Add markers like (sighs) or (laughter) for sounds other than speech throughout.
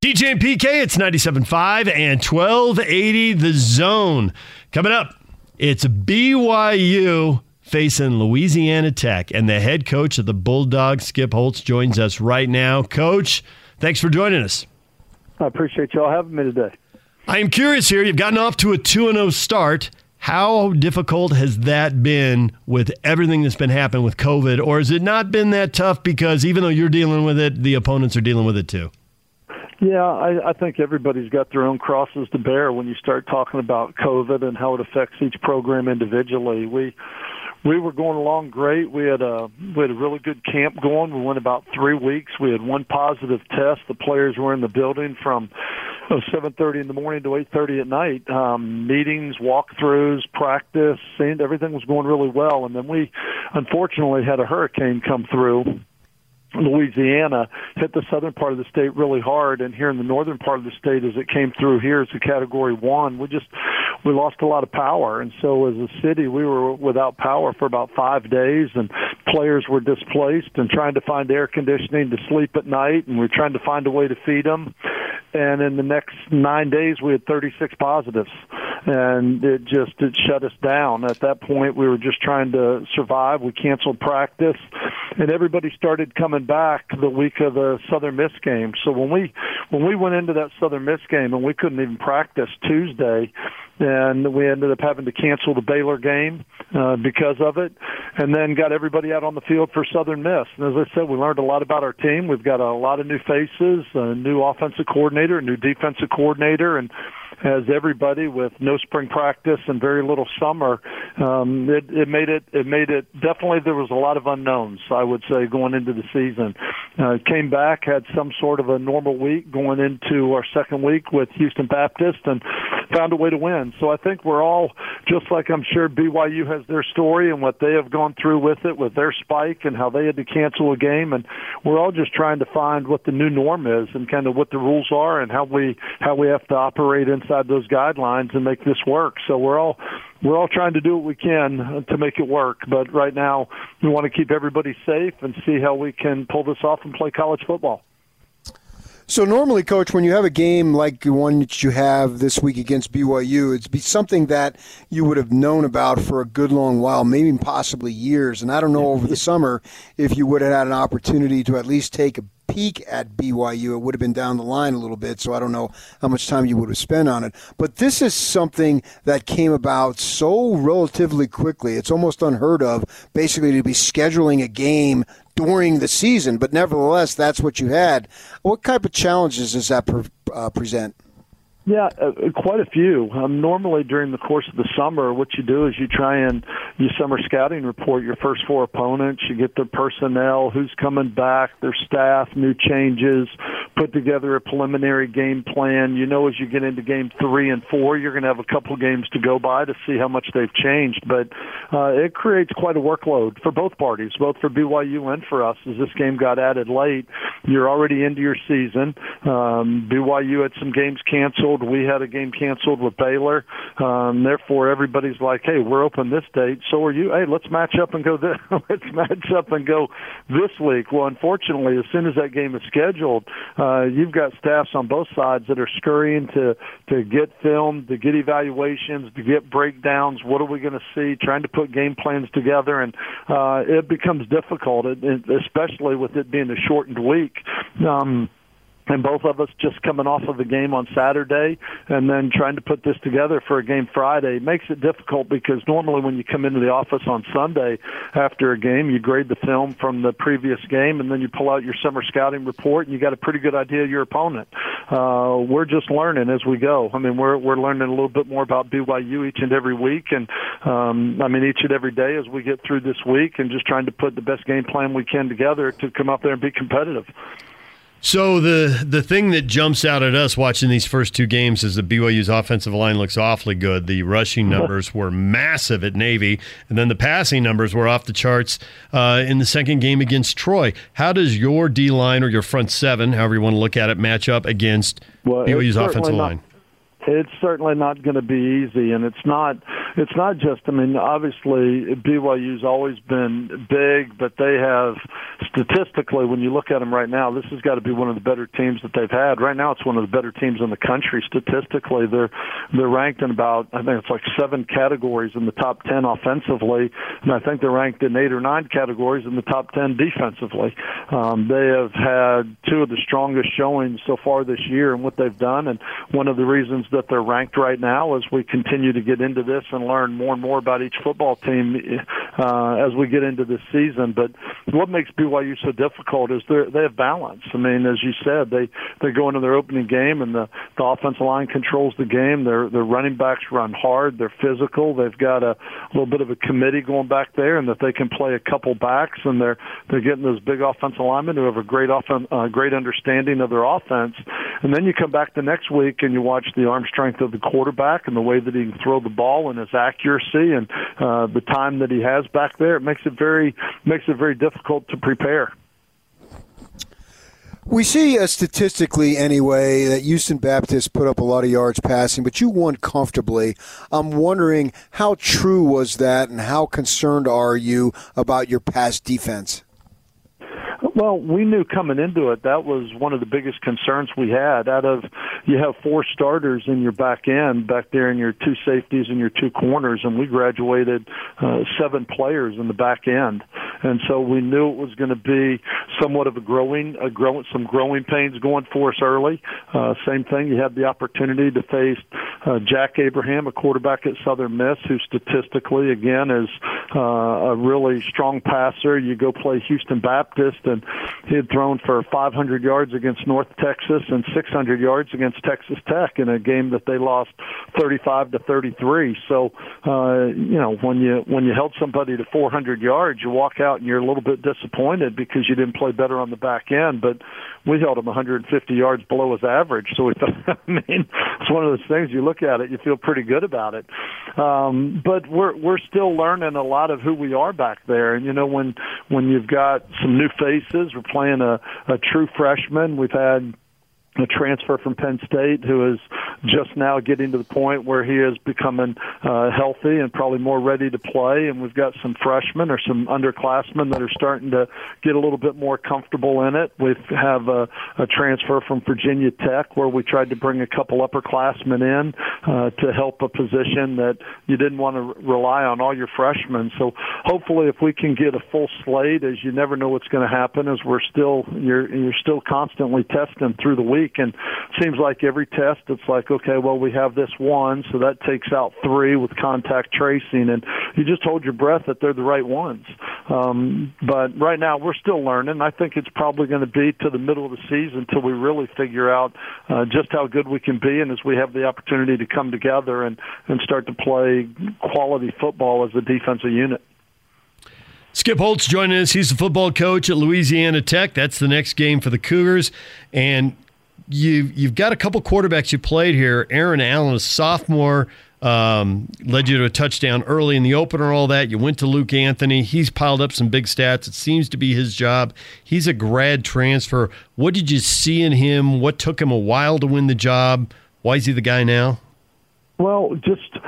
DJ and PK, it's 97.5 and 1280 the zone. Coming up, it's BYU facing Louisiana Tech, and the head coach of the Bulldogs, Skip Holtz, joins us right now. Coach, thanks for joining us. I appreciate y'all having me today. I am curious here. You've gotten off to a 2 0 start. How difficult has that been with everything that's been happening with COVID? Or has it not been that tough because even though you're dealing with it, the opponents are dealing with it too? Yeah, I, I think everybody's got their own crosses to bear when you start talking about COVID and how it affects each program individually. We we were going along great. We had a we had a really good camp going. We went about three weeks. We had one positive test. The players were in the building from seven thirty in the morning to eight thirty at night. Um, meetings, walkthroughs, practice, and everything was going really well. And then we unfortunately had a hurricane come through Louisiana hit the southern part of the state really hard, and here in the northern part of the state, as it came through here as a Category One, we just we lost a lot of power, and so as a city, we were without power for about five days, and players were displaced and trying to find air conditioning to sleep at night, and we we're trying to find a way to feed them. And in the next nine days, we had 36 positives, and it just it shut us down. At that point, we were just trying to survive. We canceled practice, and everybody started coming back the week of the Southern Miss game. So when we when we went into that Southern Miss game and we couldn't even practice Tuesday, and we ended up having to cancel the Baylor game uh, because of it, and then got everybody out on the field for Southern Miss. And as I said, we learned a lot about our team. We've got a lot of new faces, a new offensive coordinator, a new defensive coordinator, and as everybody with no spring practice and very little summer, um, it, it made it it made it definitely there was a lot of unknowns. I would say going into the season, uh, came back had some sort of a normal week going into our second week with Houston Baptist and found a way to win. So I think we're all just like I'm sure BYU has their story and what they have gone through with it with their spike and how they had to cancel a game and we're all just trying to find what the new norm is and kind of what the rules are and how we how we have to operate those guidelines and make this work. So we're all we're all trying to do what we can to make it work, but right now we want to keep everybody safe and see how we can pull this off and play college football. So normally, coach, when you have a game like the one that you have this week against BYU, it's be something that you would have known about for a good long while, maybe possibly years. And I don't know over the summer if you would have had an opportunity to at least take a peek at BYU. It would have been down the line a little bit, so I don't know how much time you would have spent on it. But this is something that came about so relatively quickly. It's almost unheard of, basically, to be scheduling a game during the season, but nevertheless, that's what you had. What type of challenges does that pre- uh, present? Yeah, uh, quite a few. Um, normally during the course of the summer, what you do is you try and you summer scouting report your first four opponents. You get their personnel, who's coming back, their staff, new changes, put together a preliminary game plan. You know, as you get into game three and four, you're going to have a couple games to go by to see how much they've changed. But uh, it creates quite a workload for both parties, both for BYU and for us. As this game got added late, you're already into your season. Um, BYU had some games canceled canceled. We had a game canceled with Baylor. Um, therefore, everybody's like, "Hey, we're open this date. So are you? Hey, let's match up and go. This, (laughs) let's match up and go this week." Well, unfortunately, as soon as that game is scheduled, uh, you've got staffs on both sides that are scurrying to to get film, to get evaluations, to get breakdowns. What are we going to see? Trying to put game plans together, and uh, it becomes difficult, especially with it being a shortened week. Um, and both of us just coming off of the game on Saturday and then trying to put this together for a game Friday makes it difficult because normally when you come into the office on Sunday after a game, you grade the film from the previous game and then you pull out your summer scouting report and you got a pretty good idea of your opponent. Uh, we're just learning as we go. I mean, we're we're learning a little bit more about BYU each and every week, and um, I mean each and every day as we get through this week, and just trying to put the best game plan we can together to come out there and be competitive. So the the thing that jumps out at us watching these first two games is that BYU's offensive line looks awfully good. The rushing (laughs) numbers were massive at Navy, and then the passing numbers were off the charts uh, in the second game against Troy. How does your D line or your front seven, however you want to look at it, match up against well, BYU's offensive not, line? It's certainly not going to be easy, and it's not it's not just. I mean, obviously BYU's always been big, but they have statistically, when you look at them right now, this has got to be one of the better teams that they've had. Right now, it's one of the better teams in the country statistically. They're they're ranked in about I think it's like seven categories in the top ten offensively, and I think they're ranked in eight or nine categories in the top ten defensively. Um, they have had two of the strongest showings so far this year and what they've done, and one of the reasons that they're ranked right now is we continue to get into this and learn more and more about each football team uh, as we get into this season. But what makes BYU so difficult is they have balance. I mean, as you said, they they go into their opening game and the the offensive line controls the game. Their their running backs run hard. They're physical. They've got a little bit of a committee going back there, and that they can play a couple backs, and they're they're getting those big offensive linemen who have a great offen- uh, great understanding of their offense. And then you come back the next week and you watch the arm strength of the quarterback and the way that he can throw the ball and his accuracy and uh, the time that he has back there. It makes it very makes it very difficult to prepare. We see uh, statistically, anyway, that Houston Baptist put up a lot of yards passing, but you won comfortably. I'm wondering how true was that, and how concerned are you about your pass defense? Well, we knew coming into it that was one of the biggest concerns we had. Out of you have four starters in your back end back there, in your two safeties and your two corners, and we graduated uh, seven players in the back end, and so we knew it was going to be somewhat of a growing, a growing, some growing pains going for us early. Uh, same thing, you had the opportunity to face uh, Jack Abraham, a quarterback at Southern Miss, who statistically again is uh, a really strong passer. You go play Houston Baptist and he had thrown for 500 yards against North Texas and 600 yards against Texas Tech in a game that they lost 35 to 33. So, uh, you know, when you when you held somebody to 400 yards, you walk out and you're a little bit disappointed because you didn't play better on the back end. But we held him 150 yards below his average. So we thought, (laughs) I mean, it's one of those things you look at it, you feel pretty good about it. Um, but we're we're still learning a lot of who we are back there. And you know, when when you've got some new faces, we're playing a, a true freshman. We've had a transfer from Penn State who is just now getting to the point where he is becoming uh, healthy and probably more ready to play. And we've got some freshmen or some underclassmen that are starting to get a little bit more comfortable in it. We have a, a transfer from Virginia Tech where we tried to bring a couple upperclassmen in uh, to help a position that you didn't want to rely on all your freshmen. So hopefully, if we can get a full slate, as you never know what's going to happen, as we're still you're you're still constantly testing through the week week. And seems like every test, it's like, okay, well, we have this one, so that takes out three with contact tracing, and you just hold your breath that they're the right ones. Um, but right now, we're still learning. I think it's probably going to be to the middle of the season until we really figure out uh, just how good we can be, and as we have the opportunity to come together and and start to play quality football as a defensive unit. Skip Holtz joining us. He's the football coach at Louisiana Tech. That's the next game for the Cougars. And you you've got a couple quarterbacks you played here. Aaron Allen, a sophomore, um, led you to a touchdown early in the opener. All that you went to Luke Anthony. He's piled up some big stats. It seems to be his job. He's a grad transfer. What did you see in him? What took him a while to win the job? Why is he the guy now? Well, just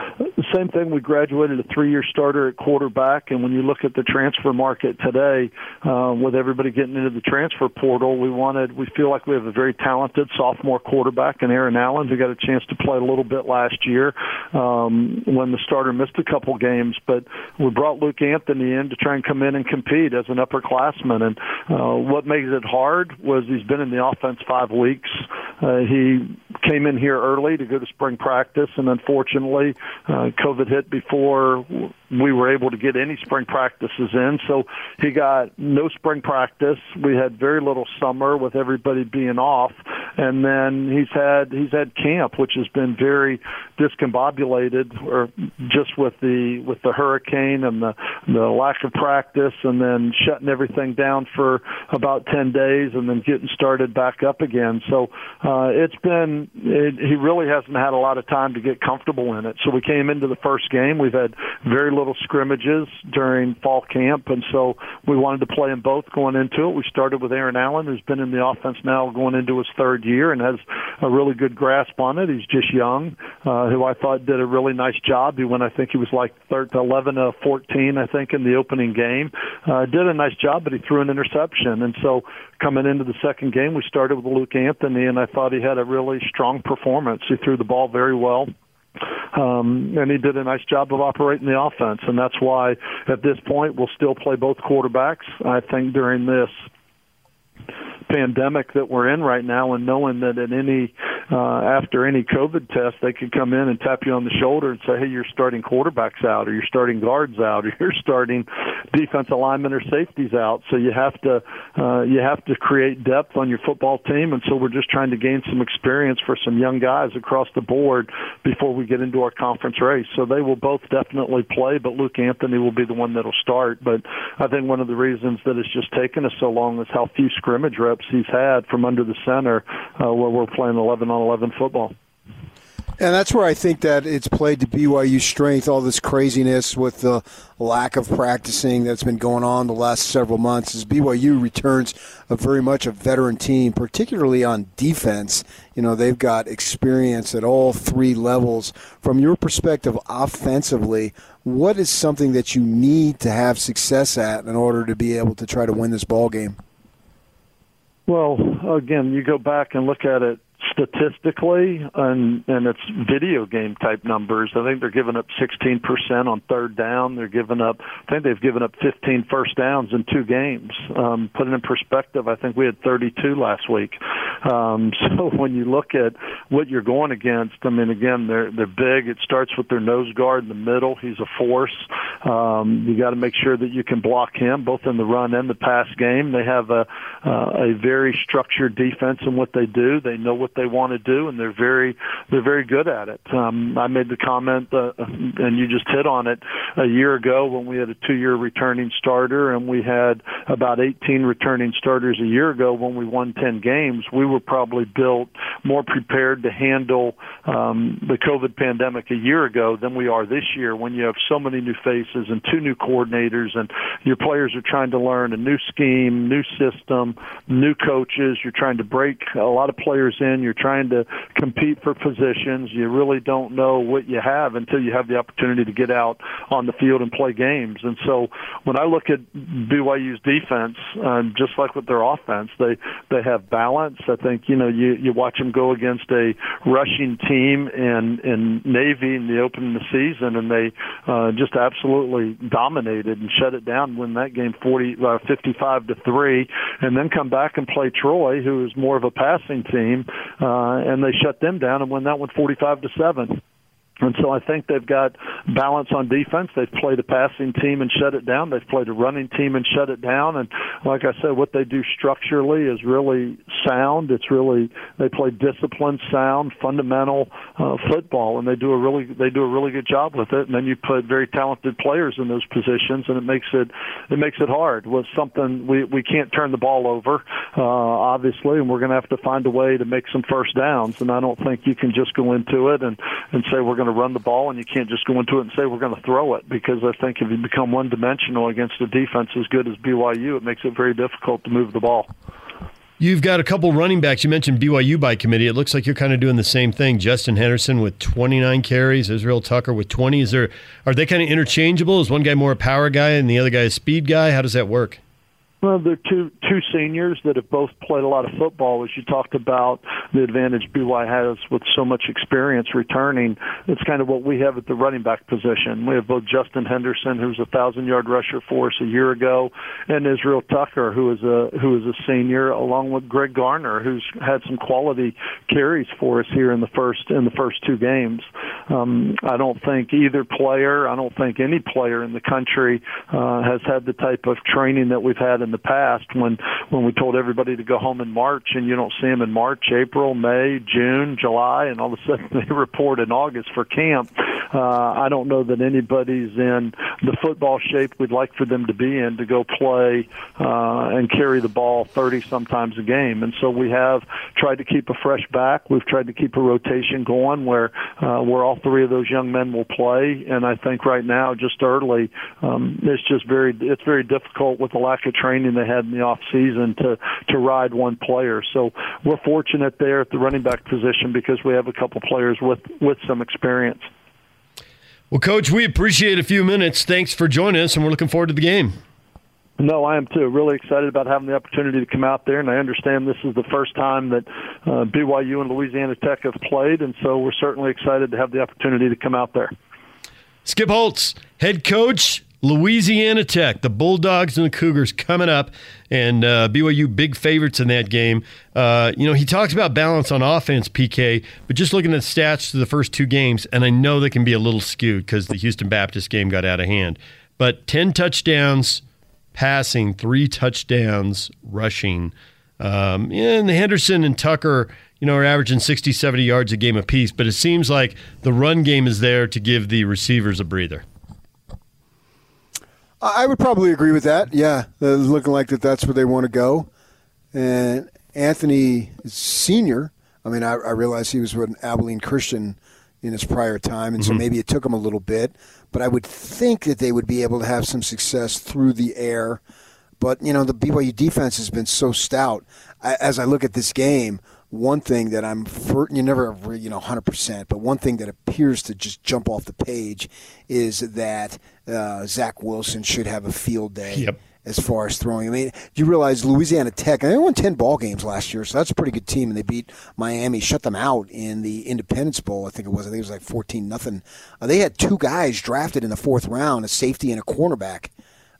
same thing. We graduated a three-year starter at quarterback, and when you look at the transfer market today, uh, with everybody getting into the transfer portal, we wanted. We feel like we have a very talented sophomore quarterback in Aaron Allen, who got a chance to play a little bit last year um, when the starter missed a couple games. But we brought Luke Anthony in to try and come in and compete as an upperclassman. And uh, what makes it hard was he's been in the offense five weeks. Uh, he came in here early to go to spring practice, and unfortunately, uh, COVID hit before we were able to get any spring practices in. So he got no spring practice. We had very little summer with everybody being off, and then he's had he's had camp, which has been very discombobulated, or just with the with the hurricane and the the lack of practice, and then shutting everything down for about ten days, and then getting started back up again. So uh, it's been it, he really hasn't had a lot of time to get comfortable in it. So we came into the first game. We've had very little scrimmages during fall camp, and so we wanted to play them both going into it. We started with Aaron Allen, who's been in the offense now going into his third year and has a really good grasp on it. He's just young, uh, who I thought did a really nice job. He went, I think he was like 13, 11 to 14, I think, in the opening game. Uh, did a nice job, but he threw an interception. And so coming into the second game, we started with Luke Anthony, and I thought he had a really strong performance. He threw the ball very well. Um, and he did a nice job of operating the offense, and that's why at this point we'll still play both quarterbacks. I think during this pandemic that we're in right now and knowing that at any uh, after any COVID test they could come in and tap you on the shoulder and say, "Hey, you're starting quarterbacks out, or you're starting guards out, or (laughs) you're starting defense alignment or safeties out." So you have to uh, you have to create depth on your football team, and so we're just trying to gain some experience for some young guys across the board before we get into our conference race. So they will both definitely play, but Luke Anthony will be the one that'll start. But I think one of the reasons that it's just taken us so long is how few scrimmage reps he's had from under the center uh, where we're playing 11 on 11 football. And that's where I think that it's played to BYU's strength, all this craziness with the lack of practicing that's been going on the last several months. is BYU returns a very much a veteran team, particularly on defense. You know, they've got experience at all three levels. From your perspective, offensively, what is something that you need to have success at in order to be able to try to win this ball game? Well, again, you go back and look at it statistically, and and it's video game type numbers. I think they're giving up 16% on third down. They're giving up. I think they've given up 15 first downs in two games. Um, put it in perspective, I think we had 32 last week. Um, (laughs) so when you look at what you're going against, I mean, again, they're they're big. It starts with their nose guard in the middle. He's a force. Um, you got to make sure that you can block him both in the run and the pass game. They have a uh, a very structured defense in what they do. They know what they want to do, and they're very they're very good at it. Um, I made the comment, uh, and you just hit on it a year ago when we had a two-year returning starter, and we had about 18 returning starters a year ago when we won 10 games. We were probably built more prepared to handle um, the COVID pandemic a year ago than we are this year when you have so many new faces and two new coordinators, and your players are trying to learn a new scheme, new system, new coaches. You're trying to break a lot of players in. You're trying to compete for positions. You really don't know what you have until you have the opportunity to get out on the field and play games. And so when I look at BYU's defense, um, just like with their offense, they they have balance. I think you know you you watch them go against a rushing team in in Navy in the opening of the season, and they uh, just absolutely dominated and shut it down. Win that game 40, uh, 55 to three, and then come back and play Troy, who is more of a passing team, uh, and they shut them down and win that one 45 to seven. And so I think they've got balance on defense. They've played a passing team and shut it down. They've played a running team and shut it down. And like I said, what they do structurally is really sound. It's really they play disciplined, sound, fundamental uh, football, and they do a really they do a really good job with it. And then you put very talented players in those positions, and it makes it it makes it hard. With something we we can't turn the ball over, uh, obviously, and we're going to have to find a way to make some first downs. And I don't think you can just go into it and and say we're going to to run the ball, and you can't just go into it and say we're going to throw it because I think if you become one dimensional against a defense as good as BYU, it makes it very difficult to move the ball. You've got a couple running backs. You mentioned BYU by committee. It looks like you're kind of doing the same thing. Justin Henderson with 29 carries, Israel Tucker with 20. Is there are they kind of interchangeable? Is one guy more a power guy and the other guy a speed guy? How does that work? Well, they're two two seniors that have both played a lot of football. As you talked about the advantage BY has with so much experience returning, it's kind of what we have at the running back position. We have both Justin Henderson, who's a thousand yard rusher for us a year ago, and Israel Tucker, who is a who is a senior, along with Greg Garner, who's had some quality carries for us here in the first in the first two games. Um, I don't think either player, I don't think any player in the country uh, has had the type of training that we've had in in the past when when we told everybody to go home in March and you don't see them in March, April, May, June, July, and all of a sudden (laughs) they report in August for camp. Uh, I don't know that anybody's in the football shape we'd like for them to be in to go play uh, and carry the ball 30 sometimes a game. And so we have tried to keep a fresh back. We've tried to keep a rotation going where uh, we're all three of those young men will play. And I think right now, just early, um, it's just very it's very difficult with the lack of training they had in the off season to to ride one player. So we're fortunate there at the running back position because we have a couple players with with some experience. Well, Coach, we appreciate a few minutes. Thanks for joining us, and we're looking forward to the game. No, I am too. Really excited about having the opportunity to come out there, and I understand this is the first time that uh, BYU and Louisiana Tech have played, and so we're certainly excited to have the opportunity to come out there. Skip Holtz, head coach, Louisiana Tech, the Bulldogs and the Cougars coming up, and uh, BYU big favorites in that game. Uh, you know, he talks about balance on offense, PK, but just looking at stats to the first two games, and I know they can be a little skewed because the Houston Baptist game got out of hand, but 10 touchdowns passing, three touchdowns rushing. Um, and Henderson and Tucker, you know, are averaging 60, 70 yards a game apiece, but it seems like the run game is there to give the receivers a breather. I would probably agree with that. Yeah, it's looking like that that's where they want to go. And Anthony Senior. I mean, I, I realize he was with an Abilene Christian in his prior time, and so mm-hmm. maybe it took him a little bit. But I would think that they would be able to have some success through the air. But you know, the BYU defense has been so stout. I, as I look at this game, one thing that I'm for, you never you know 100%, but one thing that appears to just jump off the page is that uh, Zach Wilson should have a field day. Yep as far as throwing. I mean, do you realize Louisiana Tech, they won 10 ball games last year, so that's a pretty good team. And they beat Miami, shut them out in the Independence Bowl, I think it was. I think it was like 14 nothing. Uh, they had two guys drafted in the fourth round, a safety and a cornerback,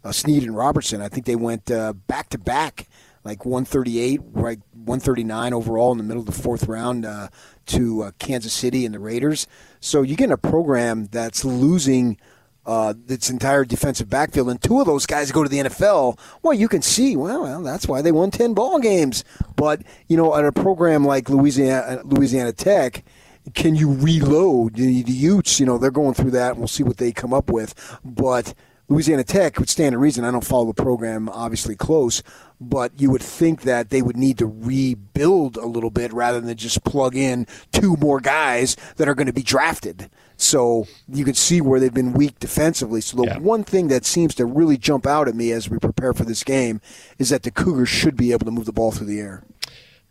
uh, Sneed and Robertson. I think they went uh, back to back, like 138, right, 139 overall in the middle of the fourth round uh, to uh, Kansas City and the Raiders. So you get a program that's losing – uh, its entire defensive backfield, and two of those guys go to the NFL, well, you can see, well, well, that's why they won 10 ball games. But, you know, at a program like Louisiana, Louisiana Tech, can you reload the, the Utes? You know, they're going through that, and we'll see what they come up with. But Louisiana Tech would stand a reason. I don't follow the program obviously close, but you would think that they would need to rebuild a little bit rather than just plug in two more guys that are going to be drafted. So you can see where they've been weak defensively. So the yeah. one thing that seems to really jump out at me as we prepare for this game is that the Cougars should be able to move the ball through the air.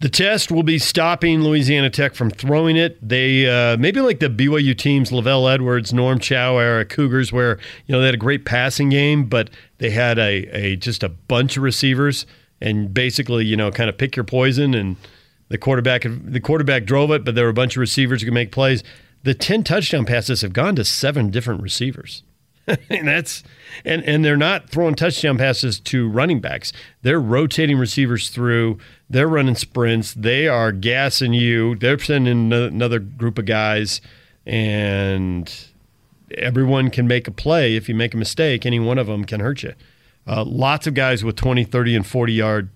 The test will be stopping Louisiana Tech from throwing it. They uh, maybe like the BYU teams, LaVell Edwards, Norm Chow era Cougars, where you know they had a great passing game, but they had a, a just a bunch of receivers and basically you know kind of pick your poison and the quarterback the quarterback drove it, but there were a bunch of receivers who could make plays the 10 touchdown passes have gone to seven different receivers. (laughs) and that's and and they're not throwing touchdown passes to running backs. They're rotating receivers through. They're running sprints. They are gassing you. They're sending another group of guys, and everyone can make a play. If you make a mistake, any one of them can hurt you. Uh, lots of guys with 20, 30, and 40 yard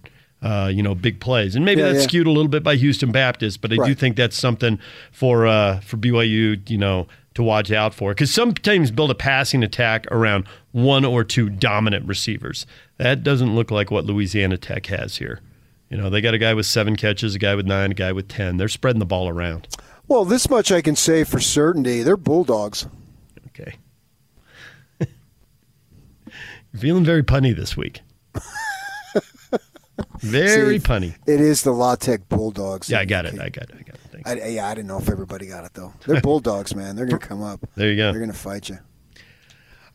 uh, you know, big plays. And maybe yeah, that's yeah. skewed a little bit by Houston Baptist, but I right. do think that's something for uh, for BYU, you know, to watch out for. Because some teams build a passing attack around one or two dominant receivers. That doesn't look like what Louisiana Tech has here. You know, they got a guy with seven catches, a guy with nine, a guy with ten. They're spreading the ball around. Well, this much I can say for certainty: they're bulldogs. Okay. (laughs) Feeling very punny this week. Very See, punny. It is the La Tech Bulldogs. Yeah, I got it. I got it. I got it. I, yeah, I didn't know if everybody got it though. They're (laughs) Bulldogs, man. They're gonna come up. There you go. They're gonna fight you.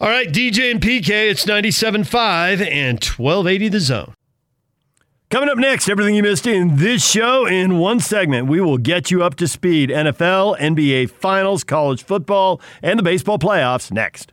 All right, DJ and PK. It's 97.5 and 1280 the zone. Coming up next, everything you missed in this show in one segment. We will get you up to speed. NFL, NBA Finals, college football, and the baseball playoffs next.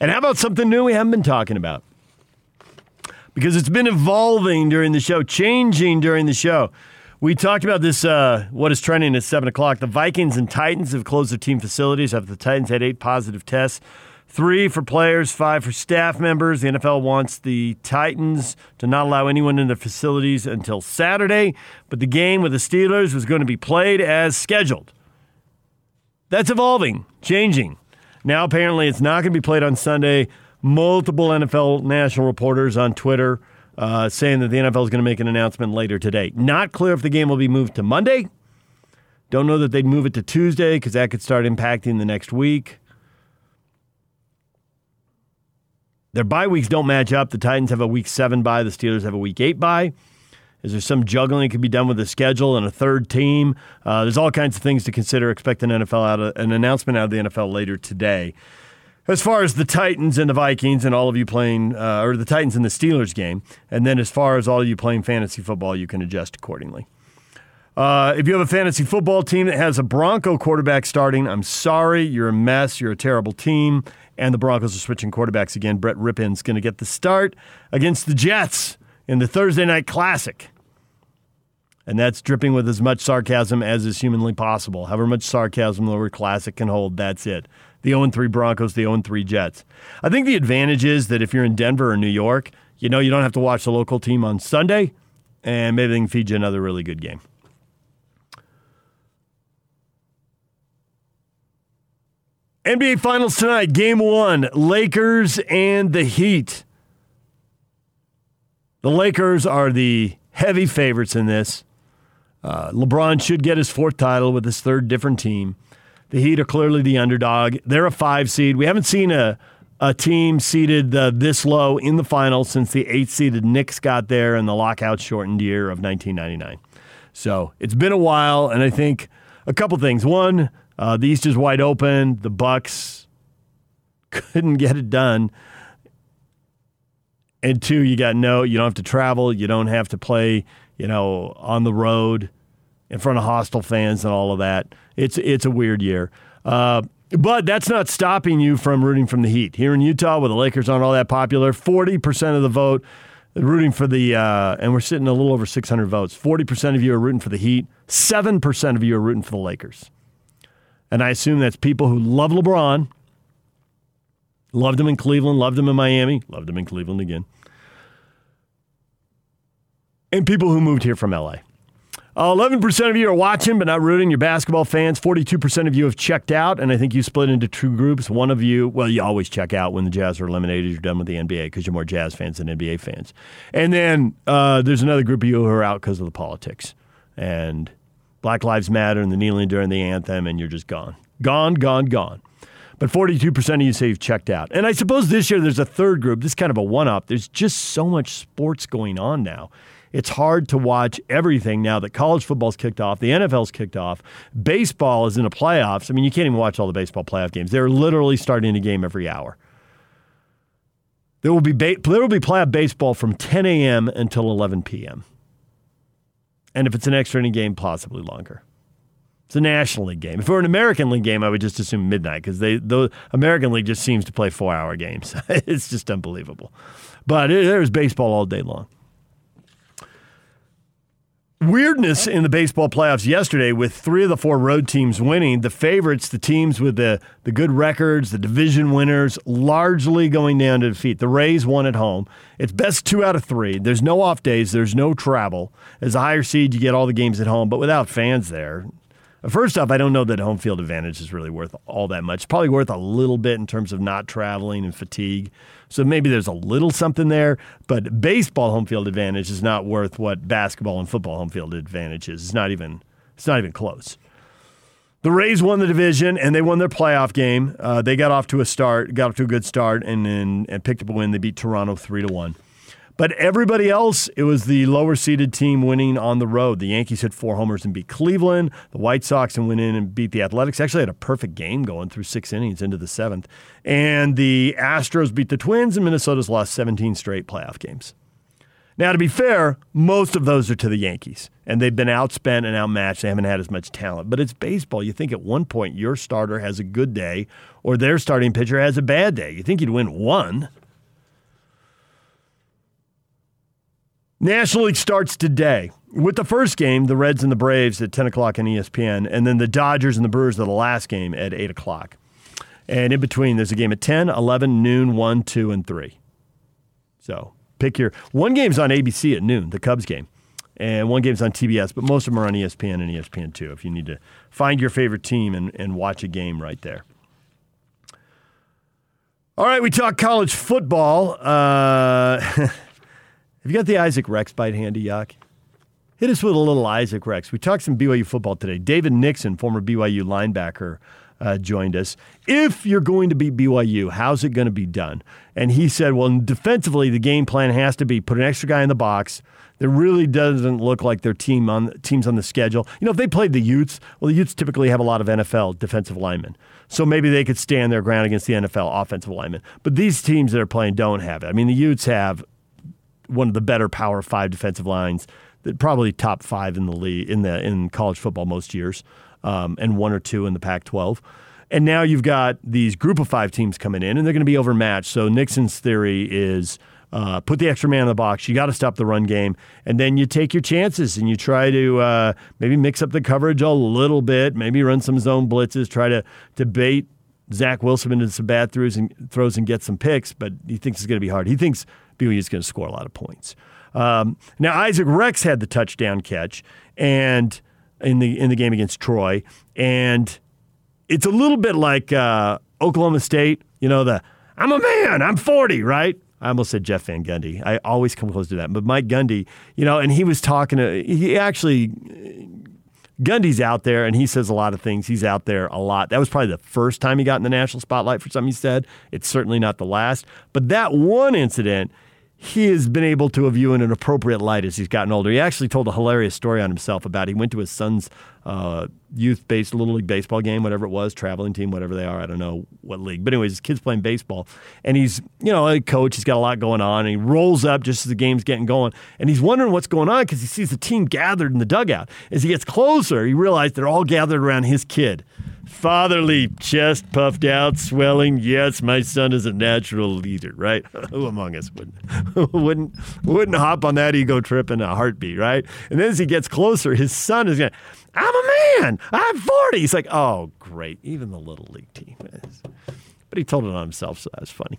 And how about something new we haven't been talking about? Because it's been evolving during the show, changing during the show. We talked about this, uh, what is trending at 7 o'clock. The Vikings and Titans have closed their team facilities after the Titans had eight positive tests three for players, five for staff members. The NFL wants the Titans to not allow anyone in their facilities until Saturday, but the game with the Steelers was going to be played as scheduled. That's evolving, changing. Now, apparently, it's not going to be played on Sunday. Multiple NFL national reporters on Twitter uh, saying that the NFL is going to make an announcement later today. Not clear if the game will be moved to Monday. Don't know that they'd move it to Tuesday because that could start impacting the next week. Their bye weeks don't match up. The Titans have a week seven bye, the Steelers have a week eight bye. Is there some juggling that can be done with the schedule and a third team? Uh, there's all kinds of things to consider. Expect an NFL out of, an announcement out of the NFL later today. As far as the Titans and the Vikings and all of you playing, uh, or the Titans and the Steelers game, and then as far as all of you playing fantasy football, you can adjust accordingly. Uh, if you have a fantasy football team that has a Bronco quarterback starting, I'm sorry, you're a mess. You're a terrible team and the Broncos are switching quarterbacks again. Brett Rypien's going to get the start against the Jets in the Thursday night classic. And that's dripping with as much sarcasm as is humanly possible. However much sarcasm the word classic can hold, that's it. The 0 3 Broncos, the 0 3 Jets. I think the advantage is that if you're in Denver or New York, you know you don't have to watch the local team on Sunday, and maybe they can feed you another really good game. NBA Finals tonight, game one Lakers and the Heat. The Lakers are the heavy favorites in this. Uh, LeBron should get his fourth title with his third different team. The Heat are clearly the underdog. They're a five seed. We haven't seen a, a team seeded uh, this low in the finals since the eight seeded Knicks got there in the lockout shortened year of 1999. So it's been a while, and I think a couple things. One, uh, the East is wide open. The Bucks couldn't get it done. And two, you got no, you don't have to travel. You don't have to play, you know, on the road in front of hostile fans and all of that. It's it's a weird year. Uh, but that's not stopping you from rooting from the Heat. Here in Utah, where the Lakers aren't all that popular, 40% of the vote rooting for the, uh, and we're sitting a little over 600 votes. 40% of you are rooting for the Heat. 7% of you are rooting for the Lakers. And I assume that's people who love LeBron, loved him in Cleveland, loved him in Miami, loved him in Cleveland again, and people who moved here from LA. Uh, 11% of you are watching but not rooting. You're basketball fans. 42% of you have checked out, and I think you split into two groups. One of you, well, you always check out when the Jazz are eliminated. You're done with the NBA because you're more Jazz fans than NBA fans. And then uh, there's another group of you who are out because of the politics. And Black Lives Matter and the kneeling during the anthem, and you're just gone. Gone, gone, gone. But 42% of you say you've checked out. And I suppose this year there's a third group. This is kind of a one up. There's just so much sports going on now. It's hard to watch everything now that college football's kicked off, the NFL's kicked off, baseball is in the playoffs. I mean, you can't even watch all the baseball playoff games. They're literally starting a game every hour. There will be ba- there will be playoff baseball from 10 a.m. until 11 p.m and if it's an extra inning game, possibly longer. It's a National League game. If it were an American League game, I would just assume midnight because they the American League just seems to play four hour games. (laughs) it's just unbelievable. But it, there's baseball all day long weirdness in the baseball playoffs yesterday with three of the four road teams winning. The favorites, the teams with the, the good records, the division winners, largely going down to defeat. The Rays won at home. It's best two out of three. There's no off days, there's no travel. As a higher seed, you get all the games at home, but without fans there, First off, I don't know that home field advantage is really worth all that much. Probably worth a little bit in terms of not traveling and fatigue. So maybe there's a little something there, but baseball home field advantage is not worth what basketball and football home field advantage is. It's not even it's not even close. The Rays won the division and they won their playoff game. Uh, they got off to a start, got off to a good start, and then and picked up a win. They beat Toronto three to one. But everybody else, it was the lower seeded team winning on the road. The Yankees hit four homers and beat Cleveland. The White Sox and went in and beat the Athletics. Actually had a perfect game going through six innings into the seventh. And the Astros beat the Twins, and Minnesota's lost 17 straight playoff games. Now, to be fair, most of those are to the Yankees, and they've been outspent and outmatched. They haven't had as much talent. But it's baseball. You think at one point your starter has a good day or their starting pitcher has a bad day. You think you'd win one. National League starts today with the first game, the Reds and the Braves at 10 o'clock on ESPN, and then the Dodgers and the Brewers are the last game at 8 o'clock. And in between, there's a game at 10, 11, noon, 1, 2, and 3. So pick your one game's on ABC at noon, the Cubs game, and one game's on TBS, but most of them are on ESPN and ESPN2 if you need to find your favorite team and, and watch a game right there. All right, we talk college football. Uh, (laughs) Have you got the Isaac Rex bite handy, Yuck? Hit us with a little Isaac Rex. We talked some BYU football today. David Nixon, former BYU linebacker, uh, joined us. If you're going to beat BYU, how's it going to be done? And he said, well, defensively, the game plan has to be put an extra guy in the box. There really doesn't look like their team on teams on the schedule. You know, if they played the Utes, well, the Utes typically have a lot of NFL defensive linemen, so maybe they could stand their ground against the NFL offensive linemen. But these teams that are playing don't have it. I mean, the Utes have one of the better Power Five defensive lines, that probably top five in the league in the in college football most years, um, and one or two in the Pac-12. And now you've got these group of five teams coming in, and they're going to be overmatched. So Nixon's theory is. Uh, put the extra man in the box. You got to stop the run game, and then you take your chances and you try to uh, maybe mix up the coverage a little bit. Maybe run some zone blitzes. Try to to bait Zach Wilson into some bad throws and throws and get some picks. But he thinks it's going to be hard. He thinks BYU is going to score a lot of points. Um, now Isaac Rex had the touchdown catch, and in the in the game against Troy, and it's a little bit like uh, Oklahoma State. You know the I'm a man, I'm 40, right? I almost said Jeff Van Gundy. I always come close to that, but Mike Gundy, you know, and he was talking to he actually. Gundy's out there and he says a lot of things. He's out there a lot. That was probably the first time he got in the national spotlight for something he said. It's certainly not the last. But that one incident, he has been able to view in an appropriate light as he's gotten older. He actually told a hilarious story on himself about he went to his son's uh, youth-based little league baseball game, whatever it was, traveling team, whatever they are. I don't know what league, but anyways, his kid's playing baseball, and he's you know a coach. He's got a lot going on, and he rolls up just as the game's getting going, and he's wondering what's going on because he sees the team gathered in the dugout. As he gets closer, he realizes they're all gathered around his kid fatherly chest puffed out, swelling. Yes, my son is a natural leader, right? (laughs) Who among us wouldn't (laughs) wouldn't wouldn't hop on that ego trip in a heartbeat, right? And then as he gets closer, his son is going, I'm a man. I'm 40. He's like, oh, great. Even the little league team is. But he told it on himself, so that's funny.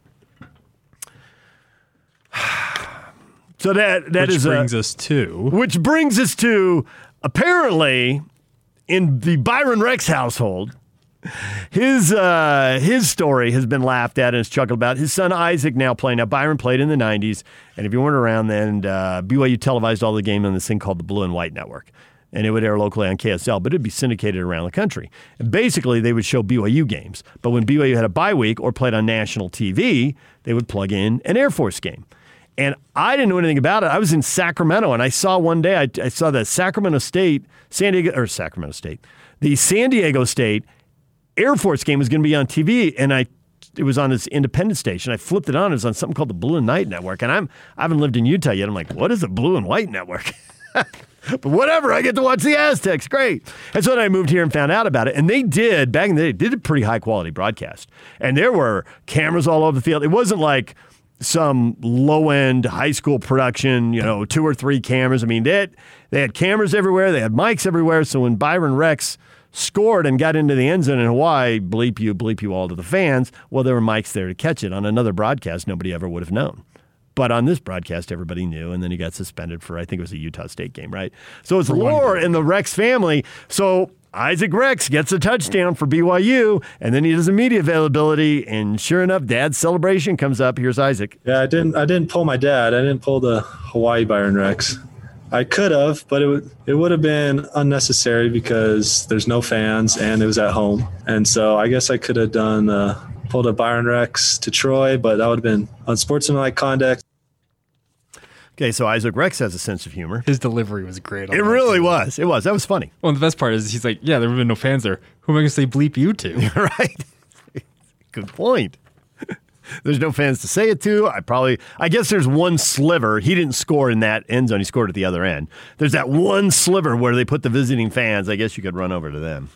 (sighs) So that that which is brings a, us to which brings us to apparently in the Byron Rex household, his uh, his story has been laughed at and it's chuckled about. His son Isaac now playing. Now Byron played in the '90s, and if you weren't around then, uh, BYU televised all the game on this thing called the Blue and White Network, and it would air locally on KSL, but it'd be syndicated around the country. And basically, they would show BYU games, but when BYU had a bye week or played on national TV, they would plug in an Air Force game. And I didn't know anything about it. I was in Sacramento, and I saw one day I, I saw the Sacramento State, San Diego or Sacramento State, the San Diego State Air Force game was going to be on TV, and I it was on this independent station. I flipped it on. It was on something called the Blue and White Network, and I'm I haven't lived in Utah yet. I'm like, what is a Blue and White Network? (laughs) but whatever, I get to watch the Aztecs. Great. And so then I moved here and found out about it. And they did back in the day did a pretty high quality broadcast, and there were cameras all over the field. It wasn't like some low end high school production, you know, two or three cameras. I mean, they had, they had cameras everywhere, they had mics everywhere. So when Byron Rex scored and got into the end zone in Hawaii, bleep you, bleep you all to the fans, well, there were mics there to catch it. On another broadcast, nobody ever would have known. But on this broadcast, everybody knew, and then he got suspended for I think it was a Utah State game, right? So it's lore in the Rex family. So Isaac Rex gets a touchdown for BYU, and then he does a media availability, and sure enough, Dad's celebration comes up. Here's Isaac. Yeah, I didn't. I didn't pull my dad. I didn't pull the Hawaii Byron Rex. I could have, but it would it would have been unnecessary because there's no fans and it was at home, and so I guess I could have done uh, pulled a Byron Rex to Troy, but that would have been unsportsmanlike conduct. Okay, so Isaac Rex has a sense of humor. his delivery was great. It really was. It was. That was funny. Well, the best part is he's like, yeah, there have been no fans there. Who am I going to say bleep you to? (laughs) right. Good point. There's no fans to say it to. I probably, I guess there's one sliver. He didn't score in that end zone. He scored at the other end. There's that one sliver where they put the visiting fans. I guess you could run over to them.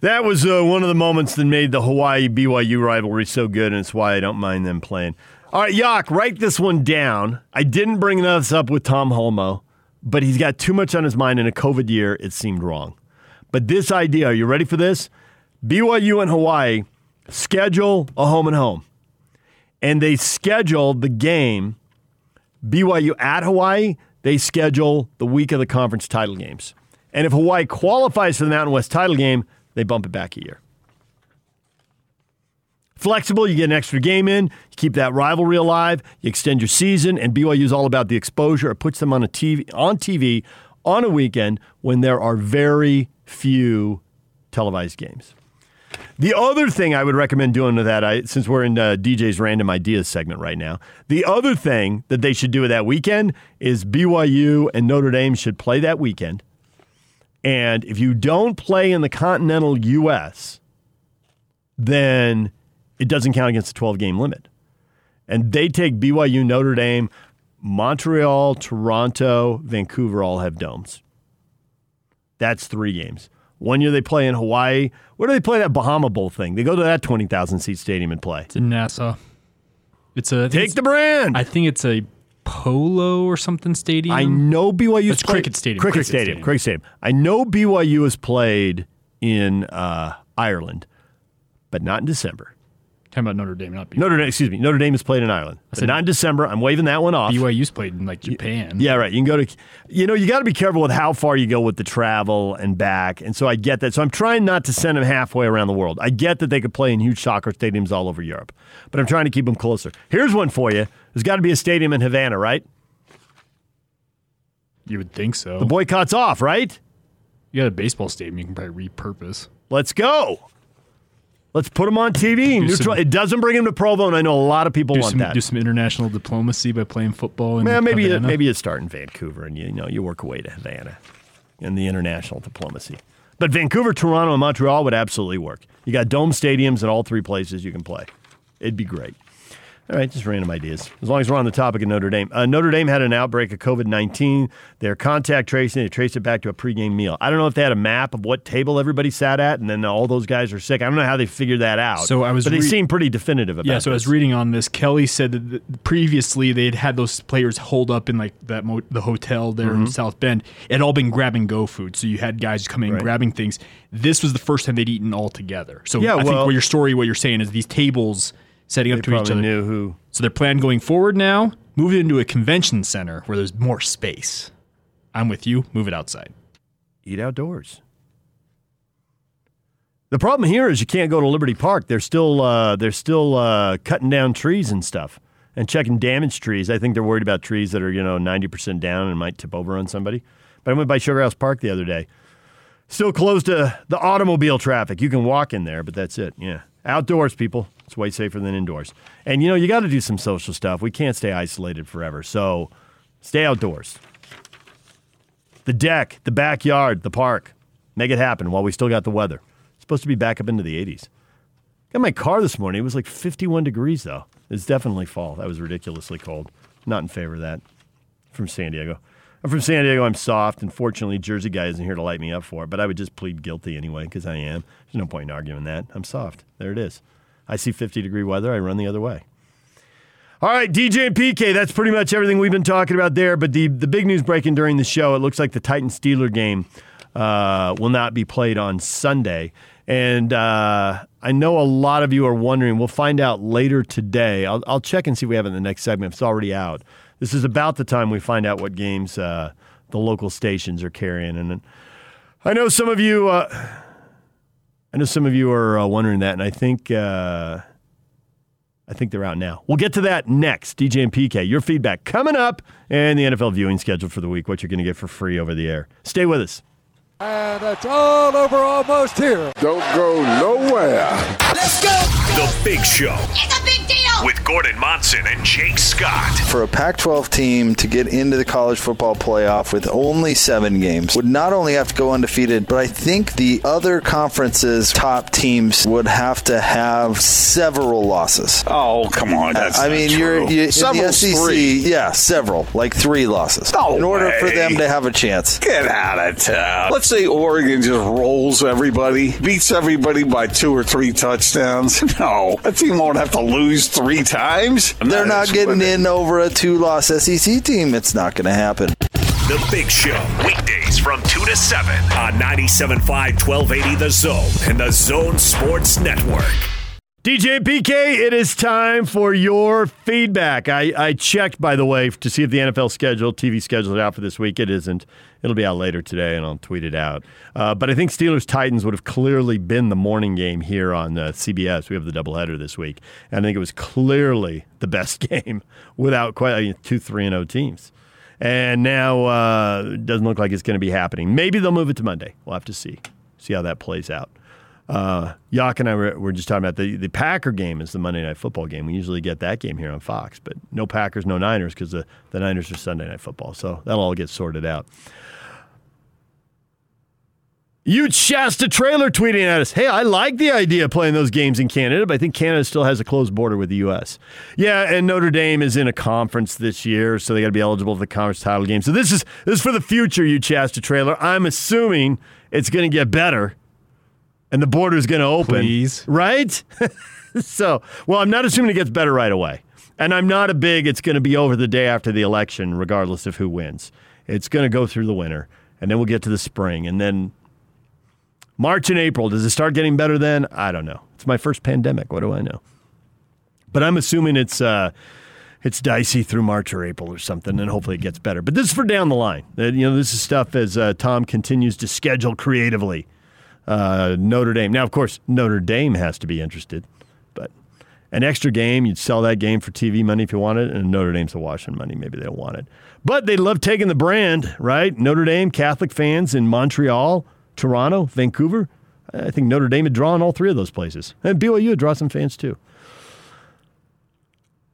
That was uh, one of the moments that made the Hawaii BYU rivalry so good, and it's why I don't mind them playing. All right, Yak, write this one down. I didn't bring this up with Tom Holmoe, but he's got too much on his mind in a COVID year. It seemed wrong. But this idea, are you ready for this? BYU and Hawaii schedule a home and home. And they scheduled the game, BYU at Hawaii, they schedule the week of the conference title games. And if Hawaii qualifies for the Mountain West title game, they bump it back a year. Flexible, you get an extra game in, you keep that rivalry alive, you extend your season, and BYU is all about the exposure. It puts them on a TV on TV on a weekend when there are very few televised games. The other thing I would recommend doing with that, I, since we're in uh, DJ's random ideas segment right now, the other thing that they should do with that weekend is BYU and Notre Dame should play that weekend. And if you don't play in the continental U.S., then it doesn't count against the 12 game limit. And they take BYU, Notre Dame, Montreal, Toronto, Vancouver all have domes. That's three games. One year they play in Hawaii. Where do they play that Bahama Bowl thing? They go to that 20,000 seat stadium and play. It's in Nassau. It's a Take it's- the brand. I think it's a polo or something stadium. I know BYU. It's Cricket Stadium. Cricket, Cricket Stadium. Stadium. Cricket Stadium. I know BYU has played in uh, Ireland, but not in December. Talking about Notre Dame, not BYU. Notre Dame, excuse me, Notre Dame has played in Ireland, I said- not in December. I'm waving that one off. BYU's played in like Japan. Yeah, right. You can go to, you know, you got to be careful with how far you go with the travel and back. And so I get that. So I'm trying not to send them halfway around the world. I get that they could play in huge soccer stadiums all over Europe, but I'm trying to keep them closer. Here's one for you. There's got to be a stadium in Havana, right? You would think so. The boycott's off, right? You got a baseball stadium you can probably repurpose. Let's go. Let's put them on TV. Neutral. some- it doesn't bring them to Provo, and I know a lot of people want some, that. do some international diplomacy by playing football. In Man, maybe you, maybe you start in Vancouver and you, you know you work away to Havana in the international diplomacy. But Vancouver, Toronto, and Montreal would absolutely work. You got dome stadiums in all three places you can play. It'd be great. All right, just random ideas. As long as we're on the topic of Notre Dame. Uh, Notre Dame had an outbreak of COVID 19. They're contact tracing. They traced it back to a pregame meal. I don't know if they had a map of what table everybody sat at, and then all those guys are sick. I don't know how they figured that out. So I was but they seem pretty definitive about Yeah, so I was reading on this. Kelly said that previously they'd had those players hold up in like that mo- the hotel there Mm-hmm. in South Bend. It had all been grab and go food, so you had guys coming Right. and grabbing things. This was the first time they'd eaten all together. So Yeah, I think well- what your story, what you're saying is these tables setting up They to each other. knew who. So their plan going forward now, move it into a convention center where there's more space. I'm with you. Move it outside. eat outdoors. The problem here is you can't go to Liberty Park. They're still uh, they're still uh, cutting down trees and stuff and checking damaged trees. I think they're worried about trees that are you know ninety percent down and might tip over on somebody. But I went by Sugar House Park the other day. Still closed to the automobile traffic. You can walk in there, but that's it. Yeah, outdoors, people. It's way safer than indoors. And you know you got to do some social stuff. We can't stay isolated forever. So stay outdoors the deck, the backyard, the park. Make it happen while we still got the weather. It's supposed to be back up into the 80s. Got my car this morning. It was like 51 degrees, though. It's definitely fall. That was ridiculously cold. Not in favor of that. From San Diego. I'm from San Diego. I'm soft. and fortunately, Jersey guy isn't here to light me up for it, but I would just plead guilty anyway because I am. There's no point in arguing that. I'm soft. There it is. I see 50 degree weather. I run the other way. All right, DJ and PK, that's pretty much everything we've been talking about there. But the, the big news breaking during the show, it looks like the Titan Steeler game uh, will not be played on Sunday. And uh, I know a lot of you are wondering. We'll find out later today. I'll, I'll check and see if we have it in the next segment. If it's already out. This is about the time we find out what games uh, the local stations are carrying. And I know some of you. I know some of you are uh, wondering that, and I think. Uh, I think they're out now. We'll get to that next. DJ and PK, your feedback coming up, and the NFL viewing schedule for the week, what you're going to get for free over the air. Stay with us. And it's all over almost here. Don't go nowhere. Let's go. The Big Show. It's a big deal. with Gordon Monson and Jake Scott. For a Pac 12 team to get into the college football playoff with only seven games would not only have to go undefeated, but I think the other conferences' top teams would have to have several losses. Oh, come on. That's I mean, you're, you, in the SEC, three. yeah, several, like three losses. No in order for them to have a chance. Get out of town. Let's say Oregon just rolls everybody, beats everybody by two or three touchdowns. (laughs) No, that team won't have to lose three times. They're not That's getting what- in over a two loss SEC team. It's not going to happen. The Big Show, weekdays from 2 to 7 on 97.5 1280 The Zone and The Zone Sports Network. DJ PK, it is time for your feedback. I, I checked, by the way, to see if the NFL schedule, TV schedule is out for this week. It isn't. It'll be out later today, and I'll tweet it out. Uh, but I think Steelers Titans would have clearly been the morning game here on uh, CBS. We have the doubleheader this week, and I think it was clearly the best (laughs) game without quite I mean, two three and zero teams. And now uh, it doesn't look like it's going to be happening. Maybe they'll move it to Monday. We'll have to see see how that plays out. Uh, and I were, were just talking about the, the Packer game is the Monday Night Football game. We usually get that game here on Fox, but no Packers, no Niners because the, the Niners are Sunday Night Football. So that'll all get sorted out. Ute Shasta trailer tweeting at us. Hey, I like the idea of playing those games in Canada, but I think Canada still has a closed border with the U.S. Yeah, and Notre Dame is in a conference this year, so they got to be eligible for the conference title game. So this is this is for the future, Ute Shasta trailer. I'm assuming it's going to get better, and the border is going to open. Please. right? (laughs) so, well, I'm not assuming it gets better right away, and I'm not a big. It's going to be over the day after the election, regardless of who wins. It's going to go through the winter, and then we'll get to the spring, and then March and April. Does it start getting better then? I don't know. It's my first pandemic. What do I know? But I'm assuming it's uh, it's dicey through March or April or something, and hopefully it gets better. But this is for down the line. Uh, you know, this is stuff as uh, Tom continues to schedule creatively. Uh, Notre Dame. Now, of course, Notre Dame has to be interested, but an extra game, you'd sell that game for TV money if you wanted, and Notre Dame's a Washington money. Maybe they don't want it. But they love taking the brand, right? Notre Dame, Catholic fans in Montreal, Toronto, Vancouver. I think Notre Dame would draw in all three of those places. And BYU would draw some fans too.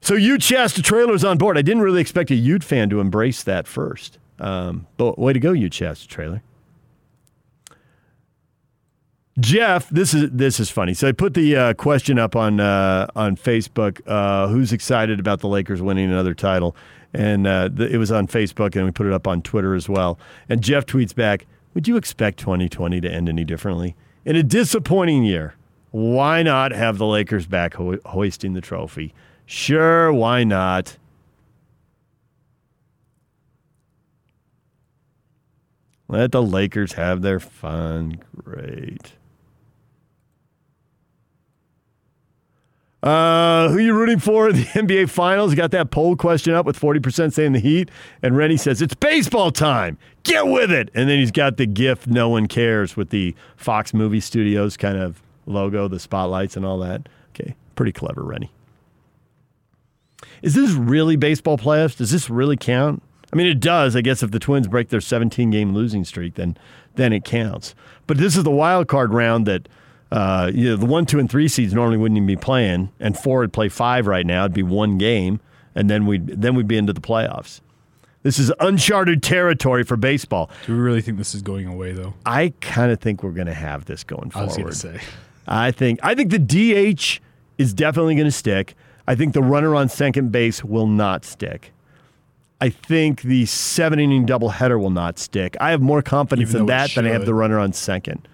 So Ute Shasta Trailer's on board. I didn't really expect a Ute fan to embrace that first. Um, but way to go, Ute Shasta Trailer. Jeff, this is this is funny. So I put the uh, question up on uh, on Facebook. Uh, who's excited about the Lakers winning another title? And uh, the, it was on Facebook, and we put it up on Twitter as well. And Jeff tweets back: Would you expect 2020 to end any differently? In a disappointing year, why not have the Lakers back ho- hoisting the trophy? Sure, why not? Let the Lakers have their fun. Great. Uh, who you rooting for the (laughs) NBA Finals? Got that poll question up with 40% saying the Heat. And Rennie says, it's baseball time. Get with it. And then he's got the GIF, no one cares, with the Fox Movie Studios kind of logo, the spotlights and all that. Okay, pretty clever, Rennie. Is this really baseball playoffs? Does this really count? I mean, it does. I guess if the Twins break their 17 game losing streak, then then it counts. But this is the wild card round that uh, you know the one, two, and three seeds normally wouldn't even be playing, and four would play five right now. It'd be one game, and then we'd then we'd be into the playoffs. This is uncharted territory for baseball. Do we really think this is going away, though? I kind of think we're going to have this going I was forward. going to say. I think I think the DH is definitely going to stick. I think the runner on second base will not stick. I think the seven inning doubleheader will not stick. I have more confidence in that than I have the runner on second.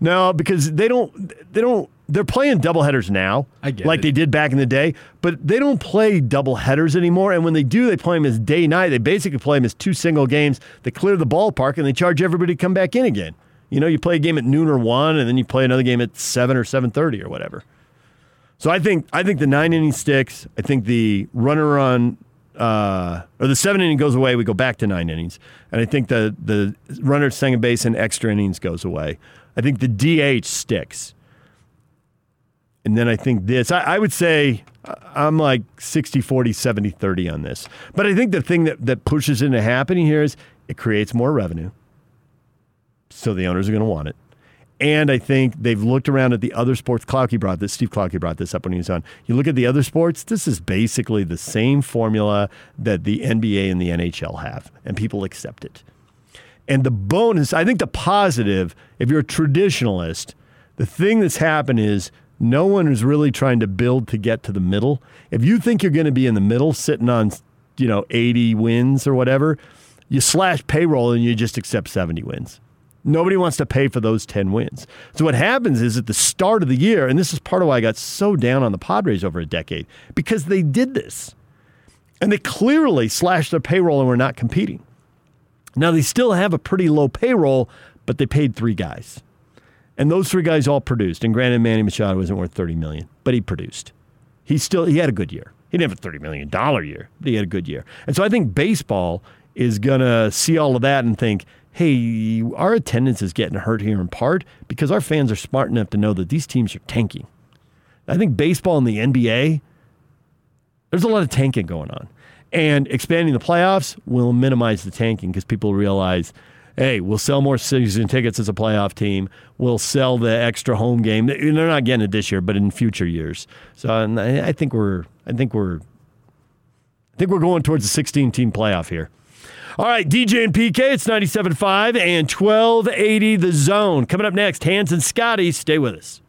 No, because they don't they don't they're playing doubleheaders now, I get like it. they did back in the day. But they don't play doubleheaders anymore. And when they do, they play them as day night. They basically play them as two single games. They clear the ballpark and they charge everybody to come back in again. You know, you play a game at noon or one, and then you play another game at seven or seven thirty or whatever. So I think I think the nine inning sticks. I think the runner on uh, or the seven inning goes away. We go back to nine innings, and I think the the runner at second base and extra innings goes away. I think the DH sticks, and then I think this. I, I would say I'm like 60, 40, 70, 30 on this. But I think the thing that that pushes into happening here is it creates more revenue, so the owners are going to want it, And I think they've looked around at the other sports. Klauke brought this. Steve Klauke brought this up when he was on. You look at the other sports. This is basically the same formula that the NBA and the NHL have, and people accept it. And the bonus, I think, the positive, if you're a traditionalist, the thing that's happened is no one is really trying to build to get to the middle. If you think you're going to be in the middle, sitting on, you know, 80 wins or whatever, you slash payroll and you just accept 70 wins. Nobody wants to pay for those 10 wins. So what happens is at the start of the year, and this is part of why I got so down on the Padres over a decade, because they did this. And they clearly slashed their payroll and were not competing. Now they still have a pretty low payroll, but they paid three guys. And those three guys all produced. And granted, Manny Machado wasn't worth 30 million, but he produced. He still he had a good year. He didn't have a 30 million dollar year, but he had a good year. And so I think baseball is gonna see all of that and think, hey, our attendance is getting hurt here in part because our fans are smart enough to know that these teams are tanking. I think baseball and the NBA, there's a lot of tanking going on. And expanding the playoffs will minimize the tanking because people realize hey, we'll sell more season tickets as a playoff team. We'll sell the extra home game. They're not getting it this year, but in future years. So I think we're, I think we're, I think we're going towards a 16 team playoff here. All right, DJ and PK, it's 97.5 and 1280 the zone. Coming up next, Hans and Scotty, stay with us.